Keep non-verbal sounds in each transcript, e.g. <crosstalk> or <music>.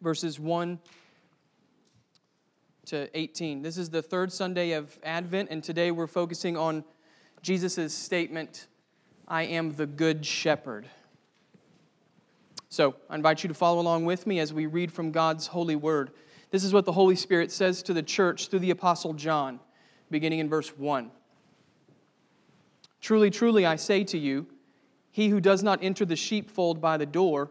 verses 1 to 18. This is the third Sunday of Advent, and today we're focusing on Jesus' statement, I am the good shepherd. So I invite you to follow along with me as we read from God's holy word. This is what the Holy Spirit says to the church through the Apostle John, beginning in verse 1. Truly, truly, I say to you, he who does not enter the sheepfold by the door,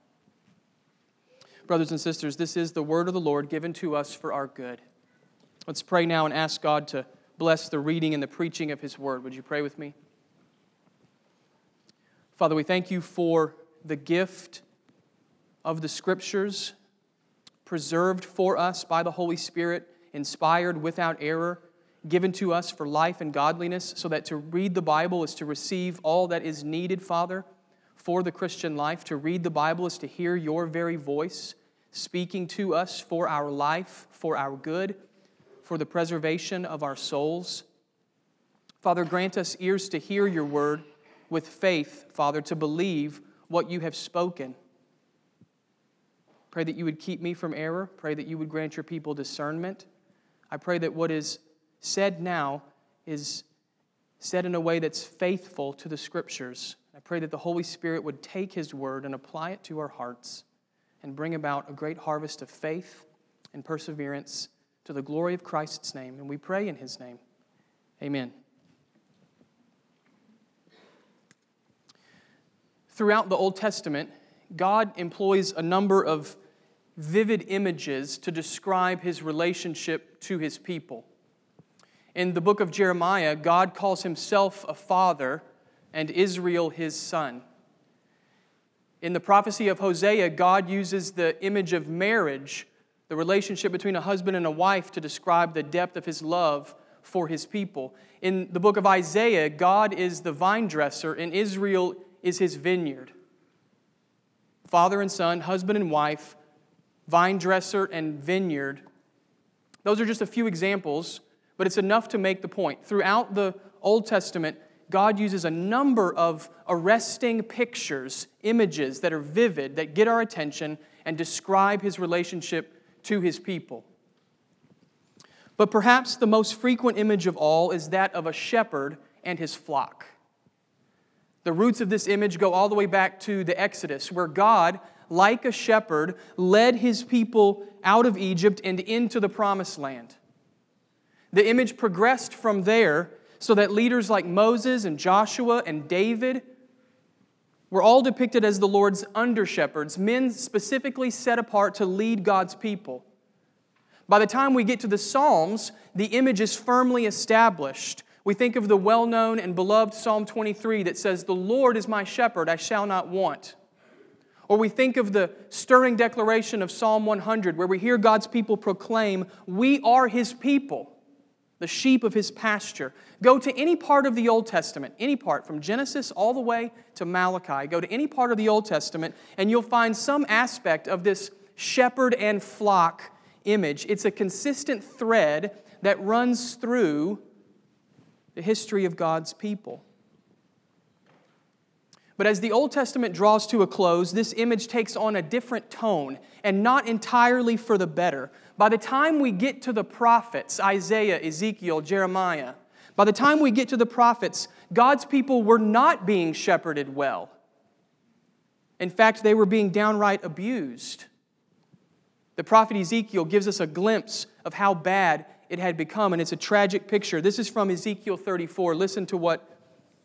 Brothers and sisters, this is the word of the Lord given to us for our good. Let's pray now and ask God to bless the reading and the preaching of His Word. Would you pray with me? Father, we thank you for the gift of the Scriptures, preserved for us by the Holy Spirit, inspired without error, given to us for life and godliness, so that to read the Bible is to receive all that is needed, Father, for the Christian life. To read the Bible is to hear your very voice speaking to us for our life, for our good for the preservation of our souls. Father, grant us ears to hear your word with faith, Father, to believe what you have spoken. Pray that you would keep me from error. Pray that you would grant your people discernment. I pray that what is said now is said in a way that's faithful to the scriptures. I pray that the Holy Spirit would take his word and apply it to our hearts and bring about a great harvest of faith and perseverance to the glory of Christ's name. And we pray in his name. Amen. Throughout the Old Testament, God employs a number of vivid images to describe his relationship to his people. In the book of Jeremiah, God calls himself a father and Israel his son. In the prophecy of Hosea, God uses the image of marriage the relationship between a husband and a wife to describe the depth of his love for his people. In the book of Isaiah, God is the vine dresser and Israel is his vineyard. Father and son, husband and wife, vine dresser and vineyard. Those are just a few examples, but it's enough to make the point. Throughout the Old Testament, God uses a number of arresting pictures, images that are vivid, that get our attention and describe his relationship to his people. But perhaps the most frequent image of all is that of a shepherd and his flock. The roots of this image go all the way back to the Exodus, where God, like a shepherd, led his people out of Egypt and into the promised land. The image progressed from there so that leaders like Moses and Joshua and David were all depicted as the Lord's under shepherds, men specifically set apart to lead God's people. By the time we get to the Psalms, the image is firmly established, We think of the well known and beloved Psalm 23 that says, The Lord is my shepherd, I shall not want. Or we think of the stirring declaration of Psalm 100, where we hear God's people proclaim, We are his people, the sheep of his pasture. Go to any part of the Old Testament, any part, from Genesis all the way to Malachi. Go to any part of the Old Testament, and you'll find some aspect of this shepherd and flock image. It's a consistent thread that runs through the history of God's people. But as the Old Testament draws to a close, this image takes on a different tone and not entirely for the better. By the time we get to the prophets, Isaiah, Ezekiel, Jeremiah, by the time we get to the prophets, God's people were not being shepherded well. In fact, they were being downright abused. The prophet Ezekiel gives us a glimpse of how bad it had become, and it's a tragic picture. This is from Ezekiel 34. Listen to what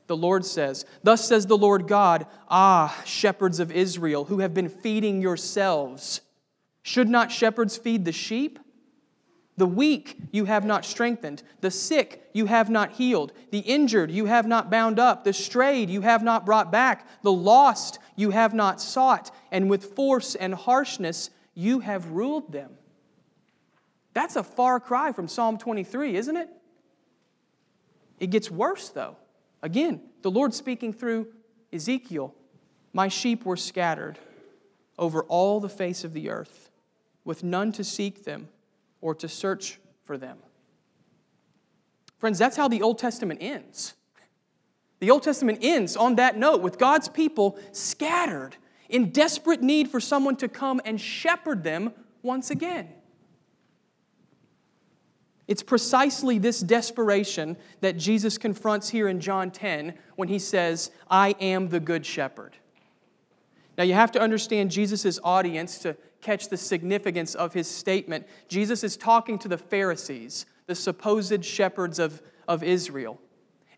the Lord says, Thus says the Lord God, Ah, shepherds of Israel, who have been feeding yourselves. Should not shepherds feed the sheep? The weak you have not strengthened, the sick you have not healed, the injured you have not bound up, the strayed you have not brought back, the lost you have not sought, and with force and harshness you have ruled them. That's a far cry from Psalm 23, isn't it? It gets worse, though. Again, the Lord speaking through Ezekiel My sheep were scattered over all the face of the earth, with none to seek them or to search for them. Friends, that's how the Old Testament ends. The Old Testament ends on that note with God's people scattered in desperate need for someone to come and shepherd them once again. It's precisely this desperation that Jesus confronts here in John 10 when he says, I am the good shepherd. Now, you have to understand Jesus' audience to catch the significance of his statement. Jesus is talking to the Pharisees, the supposed shepherds of, of Israel.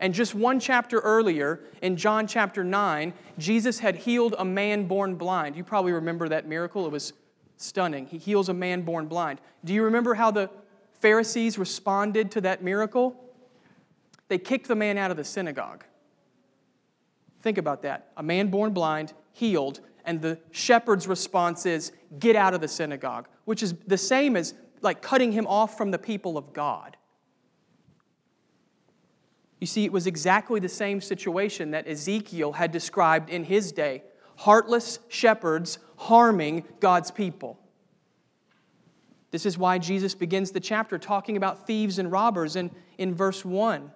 And just one chapter earlier, in John chapter 9, Jesus had healed a man born blind. You probably remember that miracle. It was stunning. He heals a man born blind. Do you remember how the Pharisees responded to that miracle? They kicked the man out of the synagogue. Think about that. A man born blind, healed, and the shepherd's response is, Get out of the synagogue, which is the same as like cutting him off from the people of God. You see, it was exactly the same situation that Ezekiel had described in his day heartless shepherds harming God's people. This is why Jesus begins the chapter talking about thieves and robbers in, in verse 1.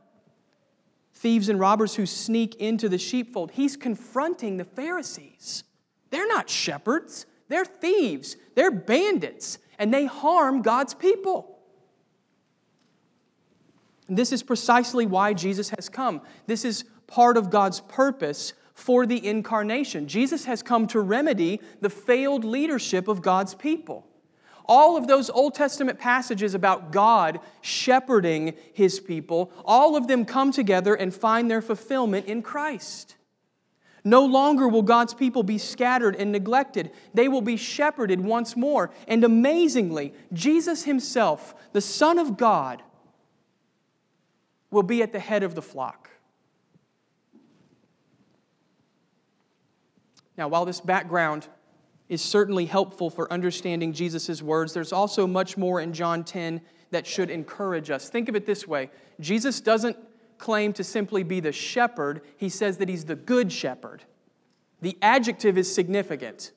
Thieves and robbers who sneak into the sheepfold. He's confronting the Pharisees. They're not shepherds, they're thieves, they're bandits, and they harm God's people. And this is precisely why Jesus has come. This is part of God's purpose for the incarnation. Jesus has come to remedy the failed leadership of God's people. All of those Old Testament passages about God shepherding his people, all of them come together and find their fulfillment in Christ. No longer will God's people be scattered and neglected. They will be shepherded once more. And amazingly, Jesus himself, the Son of God, will be at the head of the flock. Now, while this background is certainly helpful for understanding Jesus' words. There's also much more in John 10 that should encourage us. Think of it this way Jesus doesn't claim to simply be the shepherd, he says that he's the good shepherd. The adjective is significant,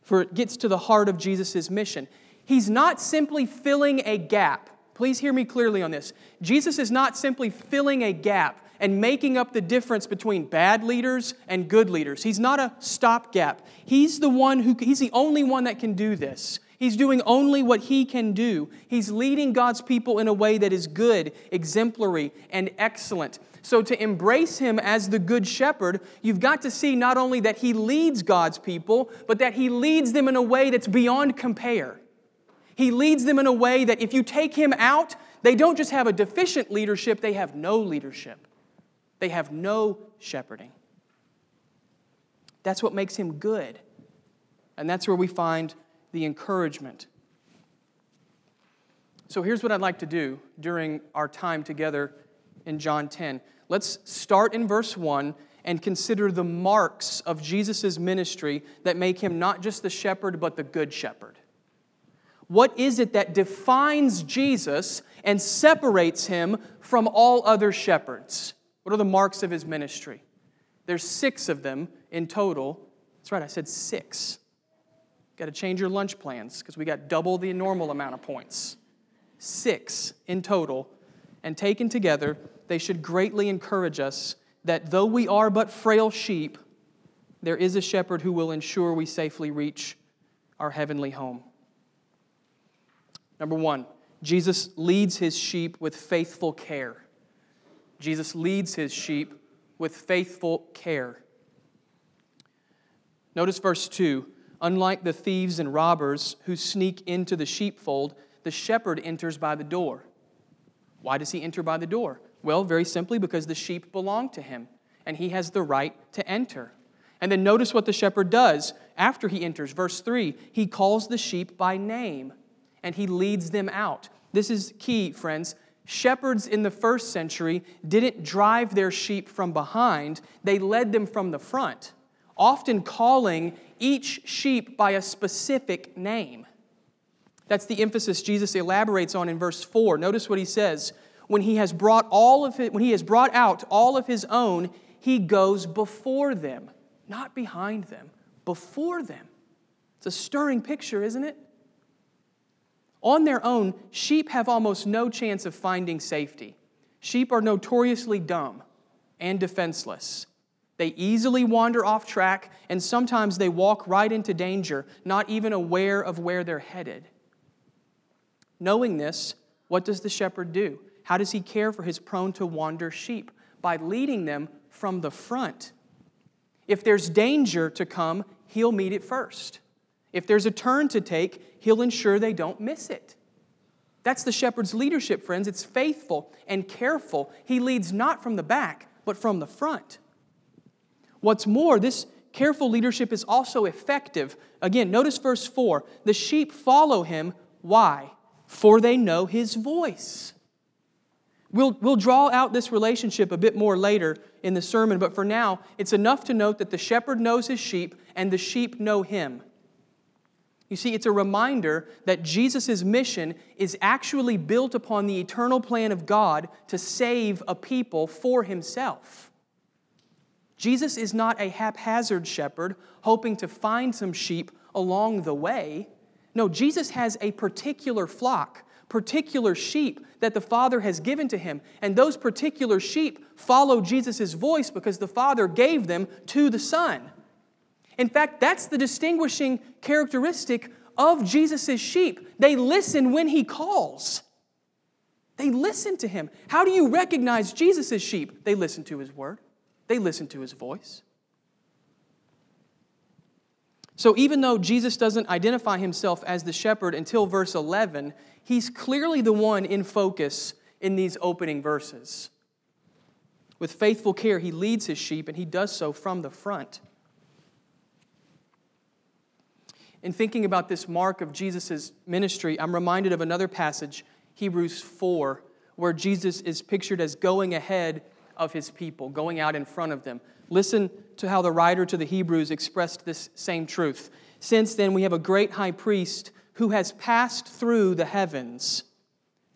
for it gets to the heart of Jesus' mission. He's not simply filling a gap. Please hear me clearly on this. Jesus is not simply filling a gap and making up the difference between bad leaders and good leaders. He's not a stopgap. He's the one who he's the only one that can do this. He's doing only what he can do. He's leading God's people in a way that is good, exemplary, and excellent. So, to embrace him as the good shepherd, you've got to see not only that he leads God's people, but that he leads them in a way that's beyond compare. He leads them in a way that if you take him out, they don't just have a deficient leadership, they have no leadership. They have no shepherding. That's what makes him good. And that's where we find the encouragement. So here's what I'd like to do during our time together in John 10. Let's start in verse 1 and consider the marks of Jesus' ministry that make him not just the shepherd, but the good shepherd. What is it that defines Jesus and separates him from all other shepherds? What are the marks of his ministry? There's six of them in total. That's right, I said six. Got to change your lunch plans because we got double the normal amount of points. Six in total. And taken together, they should greatly encourage us that though we are but frail sheep, there is a shepherd who will ensure we safely reach our heavenly home. Number one, Jesus leads his sheep with faithful care. Jesus leads his sheep with faithful care. Notice verse 2 Unlike the thieves and robbers who sneak into the sheepfold, the shepherd enters by the door. Why does he enter by the door? Well, very simply because the sheep belong to him and he has the right to enter. And then notice what the shepherd does after he enters. Verse 3 he calls the sheep by name and he leads them out. This is key, friends. Shepherds in the first century didn't drive their sheep from behind, they led them from the front, often calling each sheep by a specific name. That's the emphasis Jesus elaborates on in verse 4. Notice what he says. When he has brought all of it, when he has brought out all of his own, he goes before them, not behind them, before them. It's a stirring picture, isn't it? On their own, sheep have almost no chance of finding safety. Sheep are notoriously dumb and defenseless. They easily wander off track, and sometimes they walk right into danger, not even aware of where they're headed. Knowing this, what does the shepherd do? How does he care for his prone to wander sheep? By leading them from the front. If there's danger to come, he'll meet it first. If there's a turn to take, he'll ensure they don't miss it. That's the shepherd's leadership, friends. It's faithful and careful. He leads not from the back, but from the front. What's more, this careful leadership is also effective. Again, notice verse 4 the sheep follow him. Why? For they know his voice. We'll, we'll draw out this relationship a bit more later in the sermon, but for now, it's enough to note that the shepherd knows his sheep and the sheep know him. You see, it's a reminder that Jesus' mission is actually built upon the eternal plan of God to save a people for himself. Jesus is not a haphazard shepherd hoping to find some sheep along the way. No, Jesus has a particular flock, particular sheep that the Father has given to him. And those particular sheep follow Jesus' voice because the Father gave them to the Son. In fact, that's the distinguishing characteristic of Jesus' sheep. They listen when he calls. They listen to him. How do you recognize Jesus' sheep? They listen to his word, they listen to his voice. So, even though Jesus doesn't identify himself as the shepherd until verse 11, he's clearly the one in focus in these opening verses. With faithful care, he leads his sheep, and he does so from the front. In thinking about this mark of Jesus' ministry, I'm reminded of another passage, Hebrews 4, where Jesus is pictured as going ahead of his people, going out in front of them. Listen to how the writer to the Hebrews expressed this same truth. Since then, we have a great high priest who has passed through the heavens,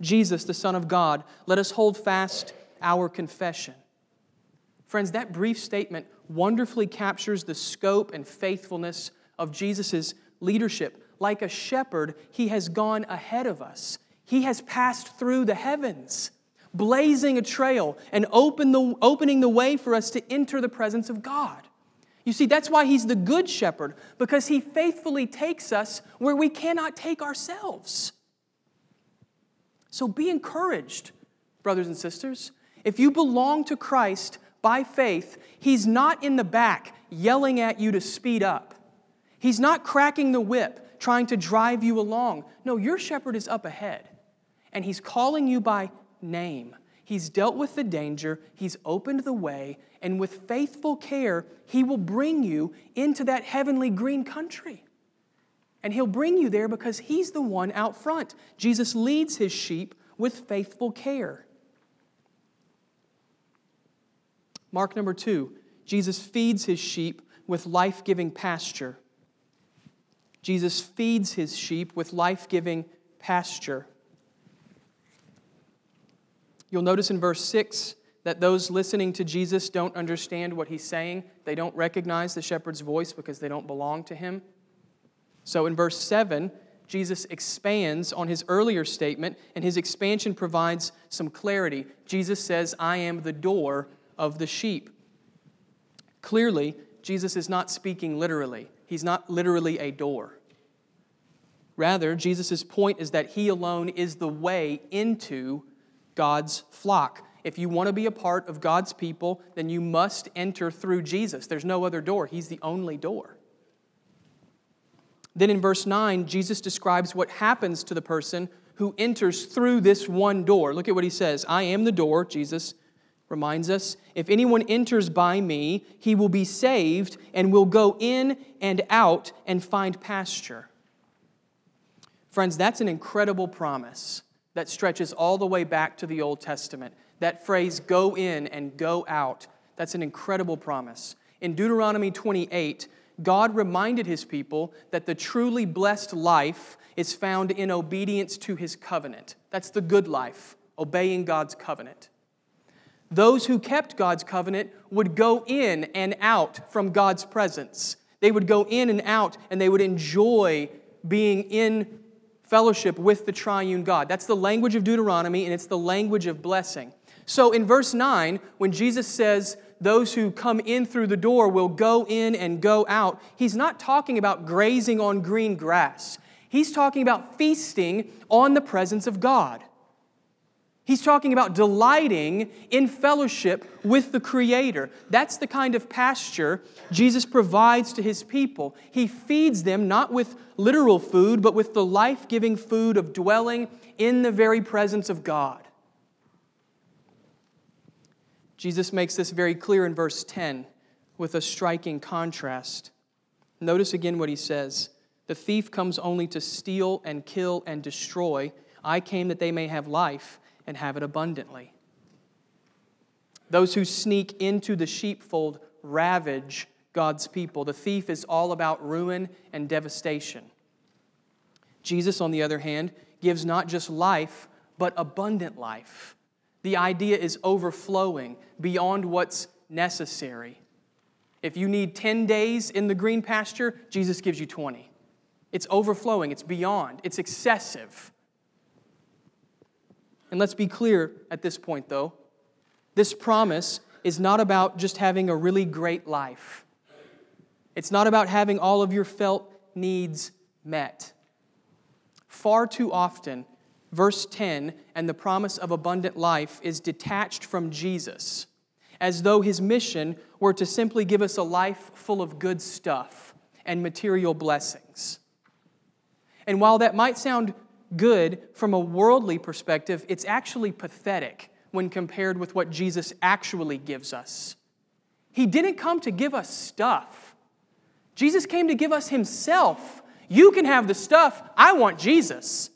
Jesus, the Son of God. Let us hold fast our confession. Friends, that brief statement wonderfully captures the scope and faithfulness of Jesus' leadership. Like a shepherd, he has gone ahead of us. He has passed through the heavens, blazing a trail and open the, opening the way for us to enter the presence of God. You see, that's why he's the good shepherd, because he faithfully takes us where we cannot take ourselves. So be encouraged, brothers and sisters. If you belong to Christ by faith, he's not in the back yelling at you to speed up. He's not cracking the whip, trying to drive you along. No, your shepherd is up ahead, and he's calling you by name. He's dealt with the danger, he's opened the way, and with faithful care, he will bring you into that heavenly green country. And he'll bring you there because he's the one out front. Jesus leads his sheep with faithful care. Mark number two Jesus feeds his sheep with life giving pasture. Jesus feeds his sheep with life giving pasture. You'll notice in verse 6 that those listening to Jesus don't understand what he's saying. They don't recognize the shepherd's voice because they don't belong to him. So in verse 7, Jesus expands on his earlier statement, and his expansion provides some clarity. Jesus says, I am the door of the sheep. Clearly, Jesus is not speaking literally, he's not literally a door. Rather, Jesus' point is that he alone is the way into God's flock. If you want to be a part of God's people, then you must enter through Jesus. There's no other door, he's the only door. Then in verse 9, Jesus describes what happens to the person who enters through this one door. Look at what he says I am the door, Jesus reminds us. If anyone enters by me, he will be saved and will go in and out and find pasture. Friends, that's an incredible promise that stretches all the way back to the Old Testament. That phrase, go in and go out, that's an incredible promise. In Deuteronomy 28, God reminded his people that the truly blessed life is found in obedience to his covenant. That's the good life, obeying God's covenant. Those who kept God's covenant would go in and out from God's presence. They would go in and out and they would enjoy being in fellowship with the triune God. That's the language of Deuteronomy and it's the language of blessing. So in verse 9, when Jesus says, those who come in through the door will go in and go out, he's not talking about grazing on green grass. He's talking about feasting on the presence of God. He's talking about delighting in fellowship with the Creator. That's the kind of pasture Jesus provides to His people. He feeds them not with literal food, but with the life giving food of dwelling in the very presence of God. Jesus makes this very clear in verse 10 with a striking contrast. Notice again what he says The thief comes only to steal and kill and destroy. I came that they may have life and have it abundantly. Those who sneak into the sheepfold ravage God's people. The thief is all about ruin and devastation. Jesus, on the other hand, gives not just life, but abundant life. The idea is overflowing beyond what's necessary. If you need 10 days in the green pasture, Jesus gives you 20. It's overflowing, it's beyond, it's excessive. And let's be clear at this point, though. This promise is not about just having a really great life. It's not about having all of your felt needs met. Far too often, verse 10 and the promise of abundant life is detached from Jesus, as though his mission were to simply give us a life full of good stuff and material blessings. And while that might sound good from a worldly perspective, it's actually pathetic when compared with what Jesus actually gives us. He didn't come to give us stuff, Jesus came to give us Himself. You can have the stuff, I want Jesus.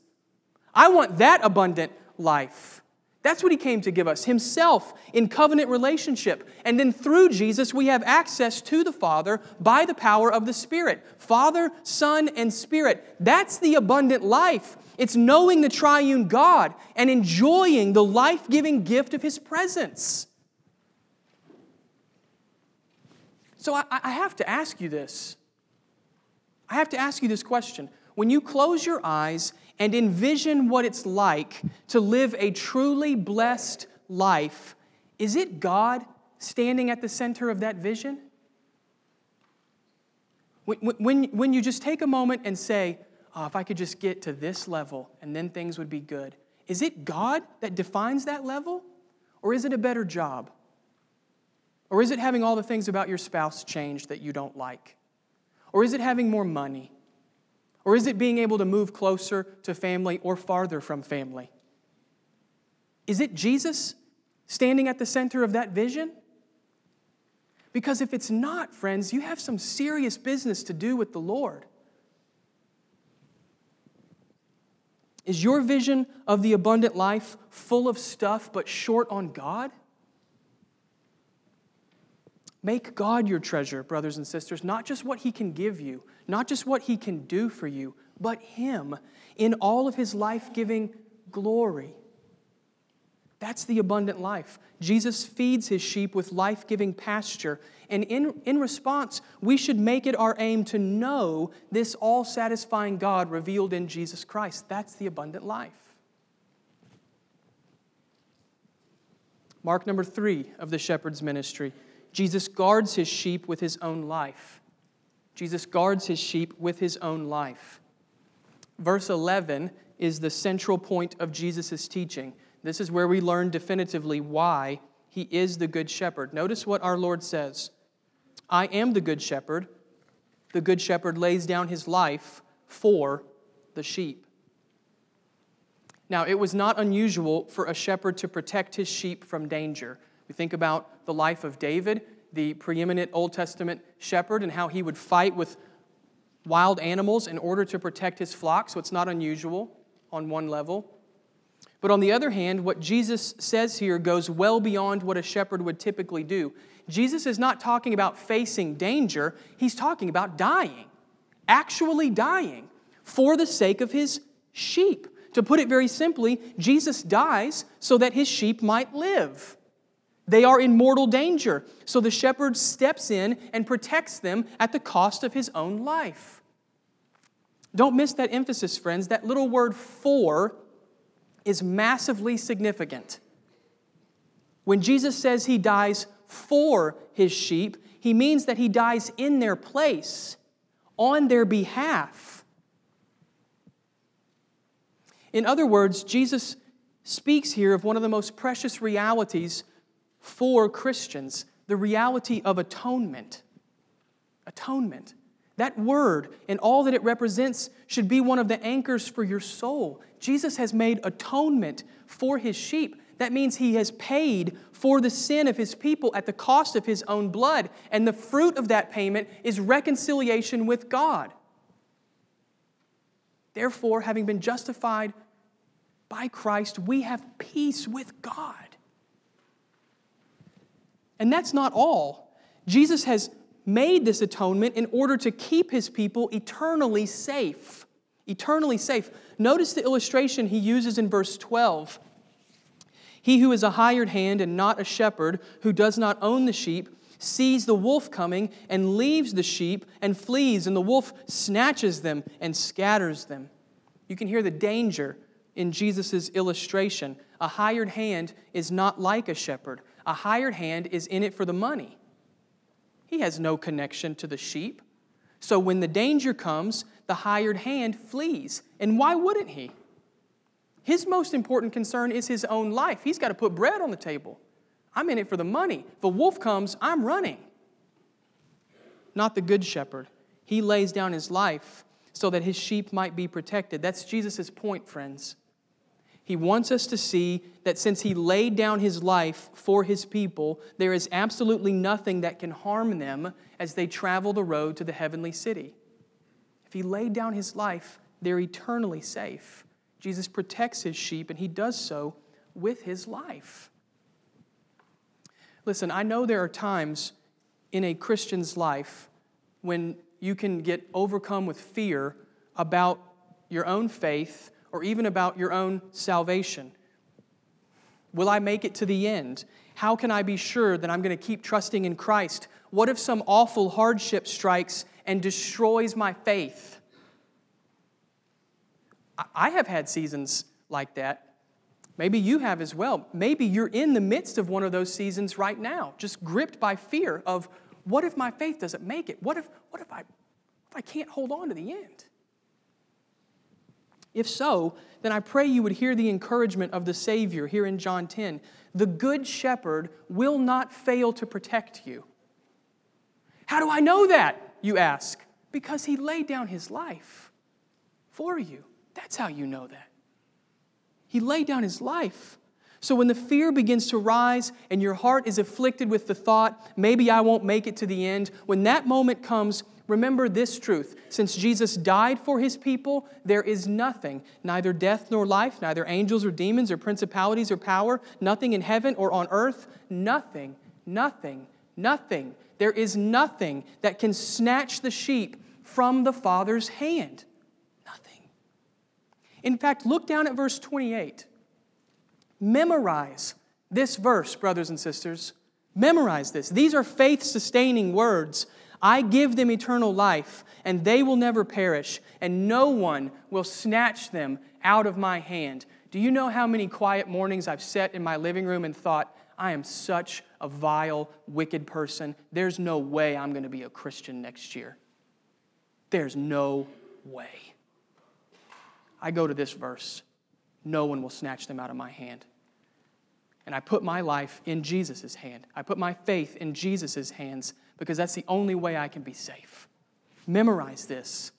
I want that abundant life. That's what he came to give us, himself in covenant relationship. And then through Jesus, we have access to the Father by the power of the Spirit. Father, Son, and Spirit. That's the abundant life. It's knowing the triune God and enjoying the life giving gift of his presence. So I, I, have to ask you this. I have to ask you this question. When you close your eyes and envision what it's like to live a truly blessed life, is it God standing at the center of that vision? When, when, when you just take a moment and say, oh, if I could just get to this level and then things would be good, is it God that defines that level? Or is it a better job? Or is it having all the things about your spouse change that you don't like? Or is it having more money? Or is it being able to move closer to family or farther from family? Is it Jesus standing at the center of that vision? Because if it's not, friends, you have some serious business to do with the Lord. Is your vision of the abundant life full of stuff but short on God? Make God your treasure, brothers and sisters, not just what He can give you, not just what He can do for you, but Him in all of His life giving glory. That's the abundant life. Jesus feeds His sheep with life giving pasture. And in, in response, we should make it our aim to know this all satisfying God revealed in Jesus Christ. That's the abundant life. Mark number three of the shepherd's ministry. Jesus guards his sheep with his own life. Jesus guards his sheep with his own life. Verse 11 is the central point of Jesus' teaching. This is where we learn definitively why he is the good shepherd. Notice what our Lord says I am the good shepherd. The good shepherd lays down his life for the sheep. Now, it was not unusual for a shepherd to protect his sheep from danger. We think about the life of David, the preeminent Old Testament shepherd, and how he would fight with wild animals in order to protect his flock. So it's not unusual on one level. But on the other hand, what Jesus says here goes well beyond what a shepherd would typically do. Jesus is not talking about facing danger, he's talking about dying, actually dying for the sake of his sheep. To put it very simply, Jesus dies so that his sheep might live. They are in mortal danger. So the shepherd steps in and protects them at the cost of his own life. Don't miss that emphasis, friends. That little word for is massively significant. When Jesus says he dies for his sheep, he means that he dies in their place, on their behalf. In other words, Jesus speaks here of one of the most precious realities for Christians the reality of atonement. Atonement. That word and all that it represents should be one of the anchors for your soul. Jesus has made atonement for his sheep. That means he has paid for the sin of his people at the cost of his own blood. And the fruit of that payment is reconciliation with God. Therefore, having been justified by Christ, we have peace with God. And that's not all. Jesus has made this atonement in order to keep his people eternally safe. Eternally safe. Notice the illustration he uses in verse 12. He who is a hired hand and not a shepherd, who does not own the sheep, sees the wolf coming and leaves the sheep and flees, and the wolf snatches them and scatters them. You can hear the danger in Jesus' illustration. A hired hand is not like a shepherd. A hired hand is in it for the money. He has no connection to the sheep. So when the danger comes, the hired hand flees. And why wouldn't he? His most important concern is his own life. He's got to put bread on the table. I'm in it for the money. If a wolf comes, I'm running. Not the good shepherd. He lays down his life so that his sheep might be protected. That's Jesus' point, friends. He wants us to see that since He laid down His life for His people, there is absolutely nothing that can harm them as they travel the road to the heavenly city. If He laid down His life, they're eternally safe. Jesus protects His sheep, and He does so with His life. Listen, I know there are times in a Christian's life when you can get overcome with fear about your own faith or even about your own salvation. Will I make it to the end? How can I be sure that I'm going to keep trusting in Christ? What if some awful hardship strikes and destroys my faith? I have had seasons like that. Maybe you have as well. Maybe you're in the midst of one of those seasons right now, just gripped by fear of what if my faith doesn't make it? What if, what if, I, if I can't hold on to the end? If so, then I pray you would hear the encouragement of the Savior here in John 10. The Good Shepherd will not fail to protect you. How do I know that? You ask. Because he laid down his life for you. That's how you know that. He laid down his life. So when the fear begins to rise and your heart is afflicted with the thought, maybe I won't make it to the end, when that moment comes, remember this truth. Since Jesus died for his people, there is nothing, neither death nor life, neither angels or demons or principalities or power, nothing in heaven or on earth, nothing, nothing, Nothing. There is nothing that can snatch the sheep from the Father's hand. Nothing. In fact, look down at verse 28. Memorize this verse, brothers and sisters. Memorize this. These are faith sustaining words. I give them eternal life, and they will never perish, and no one will snatch them out of my hand. Do you know how many quiet mornings I've sat in my living room and thought, I am such a vile, wicked person. There's no way I'm going to be a Christian next year. There's no way. I go to this verse no one will snatch them out of my hand. And I put my life in Jesus' hand. I put my faith in Jesus' hands because that's the only way I can be safe. Memorize this.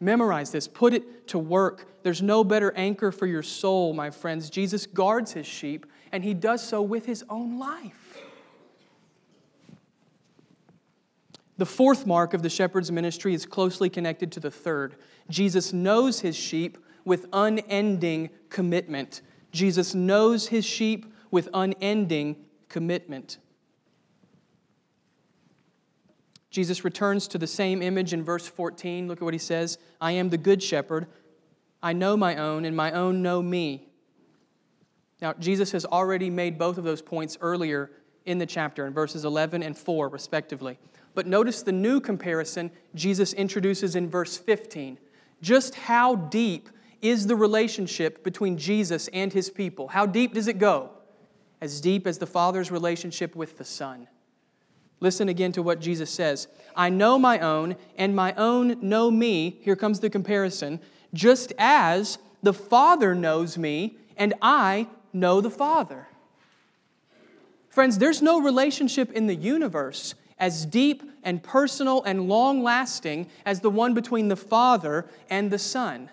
Memorize this. Put it to work. There's no better anchor for your soul, my friends. Jesus guards his sheep, and he does so with his own life. The fourth mark of the shepherd's ministry is closely connected to the third. Jesus knows his sheep with unending commitment. Jesus knows his sheep with unending commitment. Jesus returns to the same image in verse 14. Look at what he says I am the good shepherd. I know my own, and my own know me. Now, Jesus has already made both of those points earlier in the chapter, in verses 11 and 4, respectively. But notice the new comparison Jesus introduces in verse 15. Just how deep is the relationship between Jesus and his people? How deep does it go? As deep as the Father's relationship with the Son. Listen again to what Jesus says I know my own, and my own know me. Here comes the comparison. Just as the Father knows me, and I know the Father. Friends, there's no relationship in the universe as deep and personal and long lasting as the one between the Father and the Son.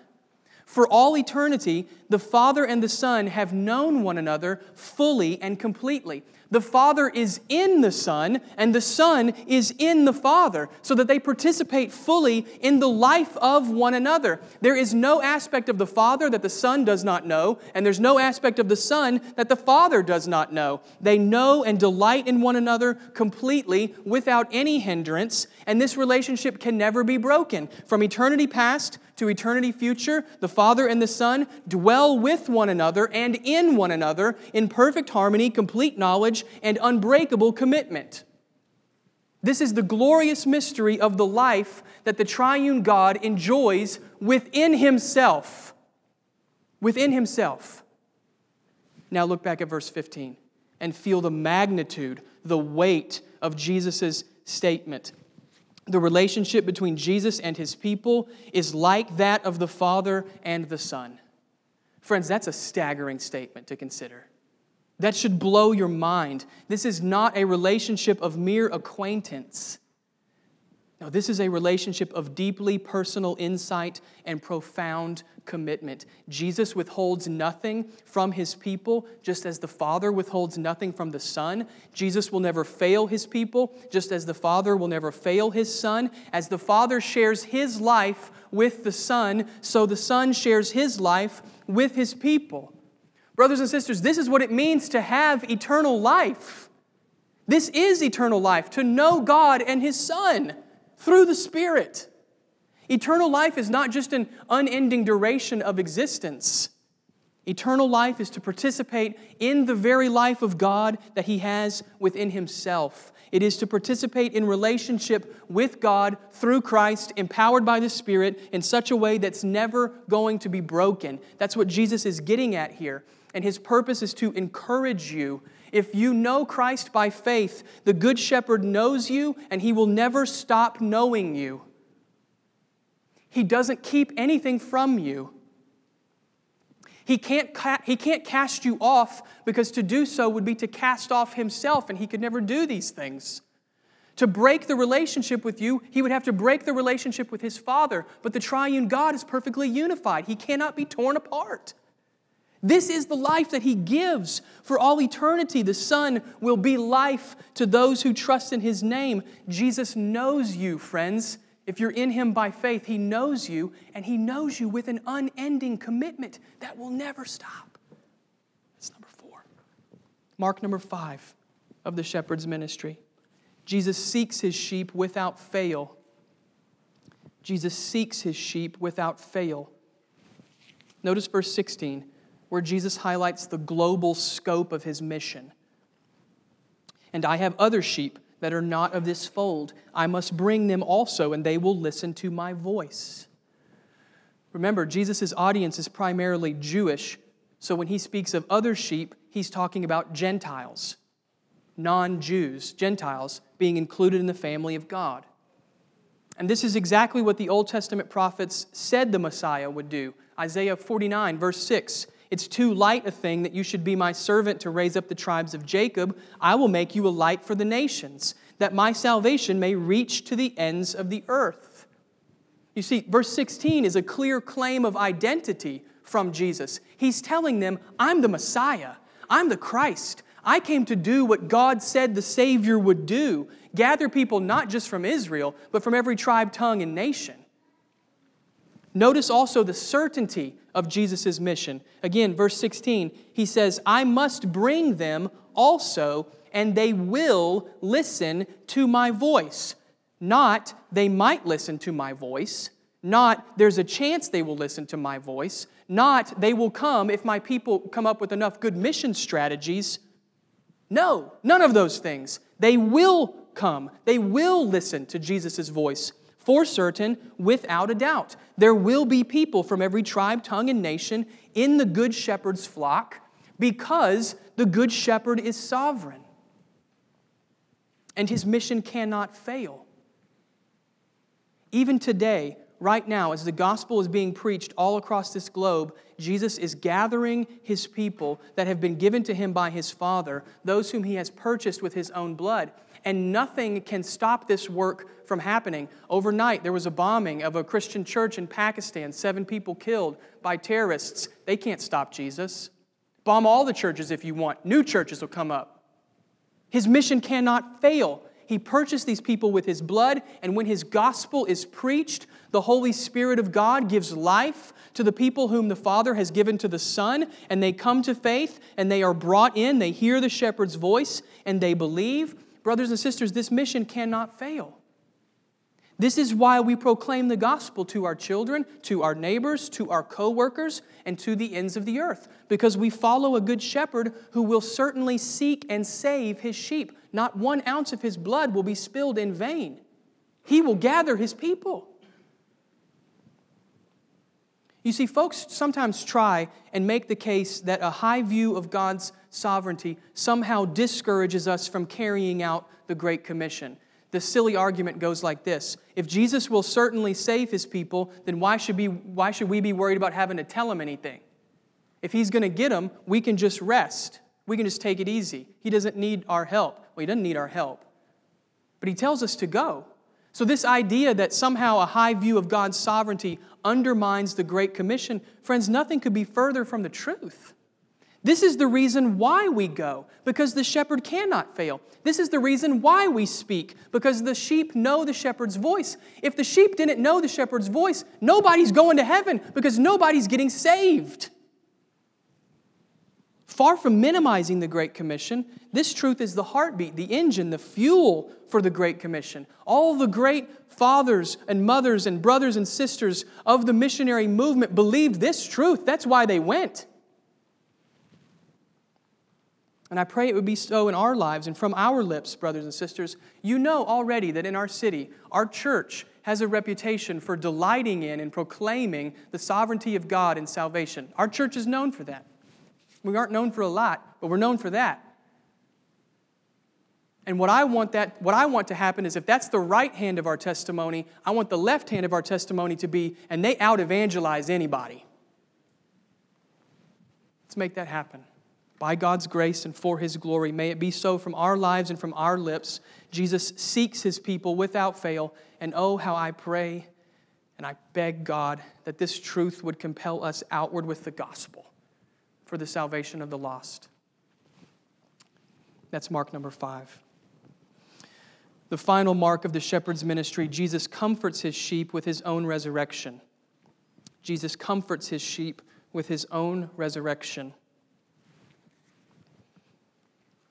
For all eternity, the Father and the Son have known one another fully and completely. The Father is in the Son, and the Son is in the Father, so that they participate fully in the life of one another. There is no aspect of the Father that the Son does not know, and there's no aspect of the Son that the Father does not know. They know and delight in one another completely without any hindrance, and this relationship can never be broken. From eternity past to eternity future, the Father and the Son dwell with one another and in one another in perfect harmony, complete knowledge, and unbreakable commitment. This is the glorious mystery of the life that the triune God enjoys within himself. Within himself. Now look back at verse 15 and feel the magnitude, the weight of Jesus' statement the relationship between Jesus and his people is like that of the Father and the Son. Friends, that's a staggering statement to consider. That should blow your mind. This is not a relationship of mere acquaintance. No, this is a relationship of deeply personal insight and profound commitment. Jesus withholds nothing from his people, just as the Father withholds nothing from the Son. Jesus will never fail his people, just as the Father will never fail his Son. As the Father shares his life with the Son, so the Son shares his life with his people. Brothers and sisters, this is what it means to have eternal life. This is eternal life, to know God and his Son through the Spirit. Eternal life is not just an unending duration of existence. Eternal life is to participate in the very life of God that He has within Himself. It is to participate in relationship with God through Christ, empowered by the Spirit, in such a way that's never going to be broken. That's what Jesus is getting at here. And His purpose is to encourage you if you know Christ by faith, the Good Shepherd knows you and he will never stop knowing you. He doesn't keep anything from you. He can't, ca- he can't cast you off because to do so would be to cast off himself, and he could never do these things. To break the relationship with you, he would have to break the relationship with his Father. But the triune God is perfectly unified, he cannot be torn apart. This is the life that He gives for all eternity. The Son will be life to those who trust in His name. Jesus knows you, friends. If you're in Him by faith, He knows you, and He knows you with an unending commitment that will never stop. That's number four. Mark number five of the shepherd's ministry. Jesus seeks his sheep without fail. Jesus seeks his sheep without fail. Notice verse 16, where Jesus highlights the global scope of his mission. And I have other sheep that are not of this fold. I must bring them also, and they will listen to my voice. Remember, Jesus' audience is primarily Jewish, so when he speaks of other sheep, he's talking about Gentiles, non Jews, Gentiles being included in the family of God. And this is exactly what the Old Testament prophets said the Messiah would do. Isaiah 49, verse 6 It's too light a thing that you should be my servant to raise up the tribes of Jacob. I will make you a light for the nations, that my salvation may reach to the ends of the earth. You see, verse 16 is a clear claim of identity from Jesus. He's telling them, I'm the Messiah, I'm the Christ. I came to do what God said the Savior would do gather people not just from Israel, but from every tribe, tongue, and nation. Notice also the certainty of Jesus' mission. Again, verse 16, he says, I must bring them also, and they will listen to my voice. Not, they might listen to my voice. Not, there's a chance they will listen to my voice. Not, they will come if my people come up with enough good mission strategies. No, none of those things. They will come. They will listen to Jesus' voice for certain, without a doubt. There will be people from every tribe, tongue, and nation in the Good Shepherd's flock because the Good Shepherd is sovereign and his mission cannot fail. Even today, right now, as the gospel is being preached all across this globe, Jesus is gathering his people that have been given to him by his Father, those whom he has purchased with his own blood. And nothing can stop this work from happening. Overnight, there was a bombing of a Christian church in Pakistan, seven people killed by terrorists. They can't stop Jesus. Bomb all the churches if you want, new churches will come up. His mission cannot fail. He purchased these people with his blood, and when his gospel is preached, the Holy Spirit of God gives life to the people whom the Father has given to the Son, and they come to faith and they are brought in. They hear the shepherd's voice and they believe. Brothers and sisters, this mission cannot fail. This is why we proclaim the gospel to our children, to our neighbors, to our coworkers, and to the ends of the earth, because we follow a good shepherd who will certainly seek and save his sheep. Not one ounce of his blood will be spilled in vain. He will gather his people. You see, folks sometimes try and make the case that a high view of God's sovereignty somehow discourages us from carrying out the Great Commission. The silly argument goes like this If Jesus will certainly save his people, then why should, be, why should we be worried about having to tell him anything? If he's going to get them, we can just rest. We can just take it easy. He doesn't need our help. Well, he doesn't need our help. But he tells us to go. So, this idea that somehow a high view of God's sovereignty undermines the Great Commission, friends, nothing could be further from the truth. This is the reason why we go, because the shepherd cannot fail. This is the reason why we speak, because the sheep know the shepherd's voice. If the sheep didn't know the shepherd's voice, nobody's going to heaven because nobody's getting saved. Far from minimizing the Great Commission, this truth is the heartbeat, the engine, the fuel for the Great Commission. All the great fathers and mothers and brothers and sisters of the missionary movement believed this truth. That's why they went. And I pray it would be so in our lives and from our lips, brothers and sisters. You know already that in our city, our church has a reputation for delighting in and proclaiming the sovereignty of God in salvation. Our church is known for that. We aren't known for a lot, but we're known for that. And what I want that what I want to happen is if that's the right hand of our testimony, I want the left hand of our testimony to be and they out evangelize anybody. Let's make that happen by God's grace and for His glory. May it be so from our lives and from our lips. Jesus seeks His people without fail. And oh, how I pray and I beg God that this truth would compel us outward with the gospel for the salvation of the lost. That's mark number five. The final mark of the shepherd's ministry Jesus comforts his sheep with his own resurrection. Jesus comforts his sheep with his own resurrection.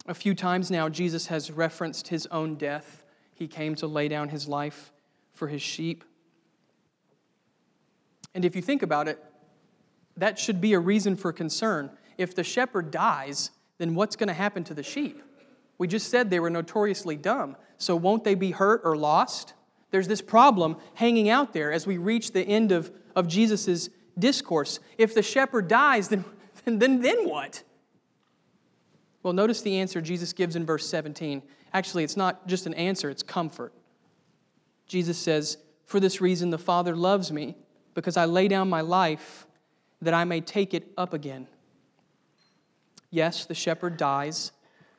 A few times now, Jesus has referenced his own death. He came to lay down his life for his sheep. And if you think about it, that should be a reason for concern. If the shepherd dies, then what's going to happen to the sheep? We just said they were notoriously dumb. So won't they be hurt or lost? There's this problem hanging out there as we reach the end of, of Jesus' discourse. If the shepherd dies, <laughs> then, then, then what? Well, notice the answer Jesus gives in verse 17. Actually, it's not just an answer, it's comfort. Jesus says, For this reason the Father loves me, because I lay down my life that I may take it up again. Yes, the shepherd dies,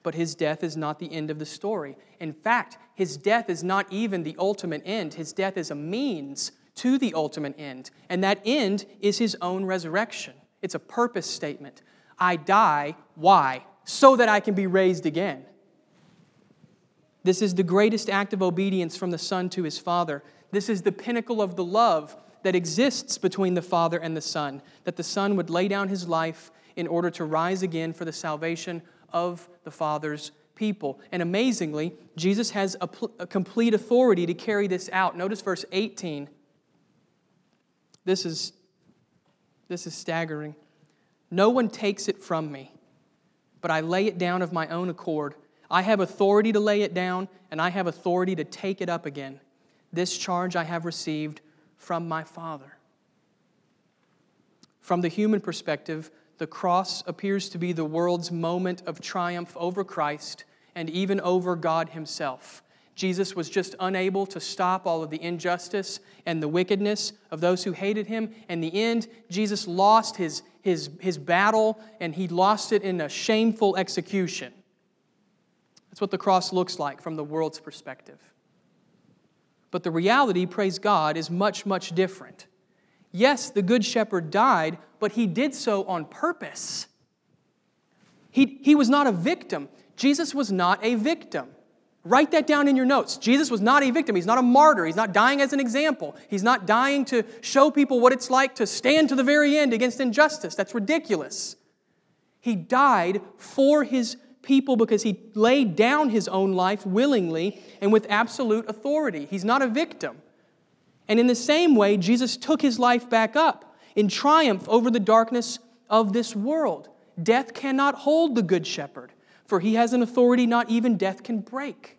but his death is not the end of the story. In fact, his death is not even the ultimate end. His death is a means to the ultimate end, and that end is his own resurrection. It's a purpose statement. I die, why? So that I can be raised again. This is the greatest act of obedience from the Son to his Father. This is the pinnacle of the love that exists between the Father and the Son, that the Son would lay down his life in order to rise again for the salvation of the Father's people. And amazingly, Jesus has a, pl- a complete authority to carry this out. Notice verse 18. This is, this is staggering. No one takes it from me, but I lay it down of my own accord. I have authority to lay it down, and I have authority to take it up again. This charge I have received from my Father. From the human perspective, the cross appears to be the world's moment of triumph over Christ and even over God Himself. Jesus was just unable to stop all of the injustice and the wickedness of those who hated him. In the end, Jesus lost his, his, his battle and he lost it in a shameful execution. That's what the cross looks like from the world's perspective. But the reality, praise God, is much, much different. Yes, the Good Shepherd died, but he did so on purpose. He, he was not a victim. Jesus was not a victim. Write that down in your notes. Jesus was not a victim. He's not a martyr. He's not dying as an example. He's not dying to show people what it's like to stand to the very end against injustice. That's ridiculous. He died for his people because he laid down his own life willingly and with absolute authority. He's not a victim. And in the same way, Jesus took his life back up in triumph over the darkness of this world. Death cannot hold the Good Shepherd, for he has an authority not even death can break.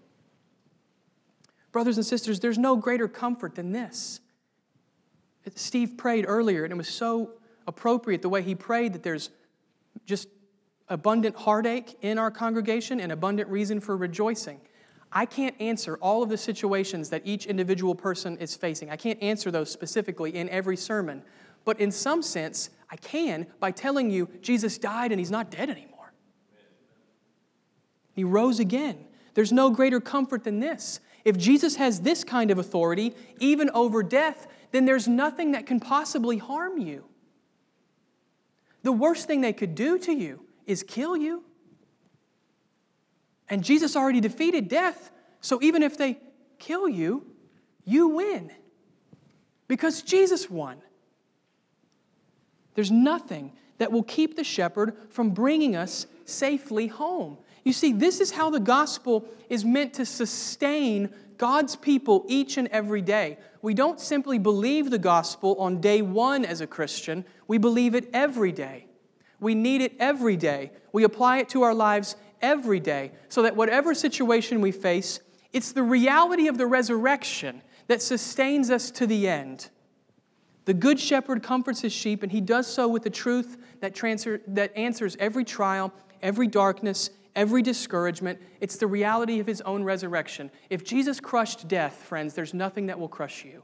Brothers and sisters, there's no greater comfort than this. Steve prayed earlier, and it was so appropriate the way he prayed that there's just abundant heartache in our congregation and abundant reason for rejoicing. I can't answer all of the situations that each individual person is facing. I can't answer those specifically in every sermon. But in some sense, I can by telling you Jesus died and he's not dead anymore. He rose again. There's no greater comfort than this. If Jesus has this kind of authority, even over death, then there's nothing that can possibly harm you. The worst thing they could do to you is kill you. And Jesus already defeated death, so even if they kill you, you win because Jesus won. There's nothing that will keep the shepherd from bringing us safely home. You see, this is how the gospel is meant to sustain God's people each and every day. We don't simply believe the gospel on day one as a Christian, we believe it every day. We need it every day. We apply it to our lives every day so that whatever situation we face, it's the reality of the resurrection that sustains us to the end. The Good Shepherd comforts his sheep, and he does so with the truth that, transfer, that answers every trial, every darkness, every discouragement. It's the reality of his own resurrection. If Jesus crushed death, friends, there's nothing that will crush you.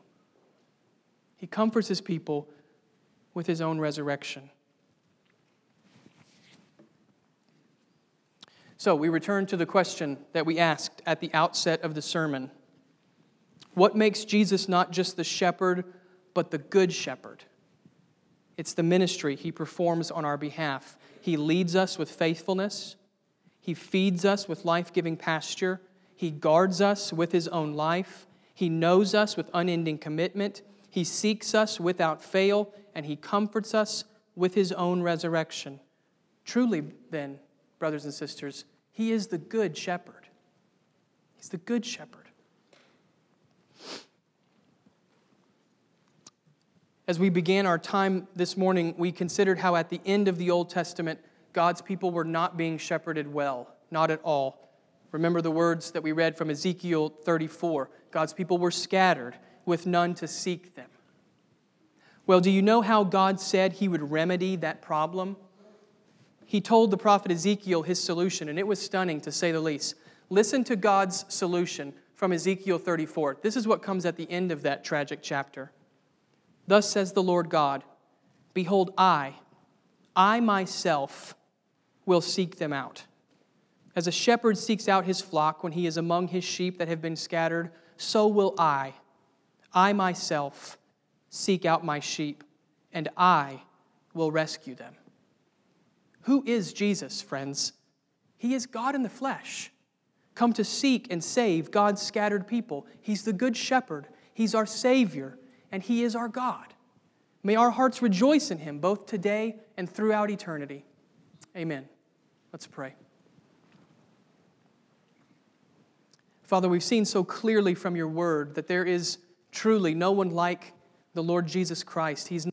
He comforts his people with his own resurrection. So we return to the question that we asked at the outset of the sermon What makes Jesus not just the shepherd, but the good shepherd? It's the ministry he performs on our behalf. He leads us with faithfulness, he feeds us with life giving pasture, he guards us with his own life, he knows us with unending commitment, he seeks us without fail, and he comforts us with his own resurrection. Truly, then, brothers and sisters, he is the good shepherd. He's the good shepherd. As we began our time this morning, we considered how at the end of the Old Testament, God's people were not being shepherded well, not at all. Remember the words that we read from Ezekiel 34 God's people were scattered with none to seek them. Well, do you know how God said he would remedy that problem? He told the prophet Ezekiel his solution, and it was stunning to say the least. Listen to God's solution from Ezekiel 34. This is what comes at the end of that tragic chapter. Thus says the Lord God Behold, I, I myself, will seek them out. As a shepherd seeks out his flock when he is among his sheep that have been scattered, so will I, I myself, seek out my sheep, and I will rescue them. Who is Jesus, friends? He is God in the flesh, come to seek and save God's scattered people. He's the good shepherd, He's our Savior, and He is our God. May our hearts rejoice in Him both today and throughout eternity. Amen. Let's pray. Father, we've seen so clearly from your word that there is truly no one like the Lord Jesus Christ. He's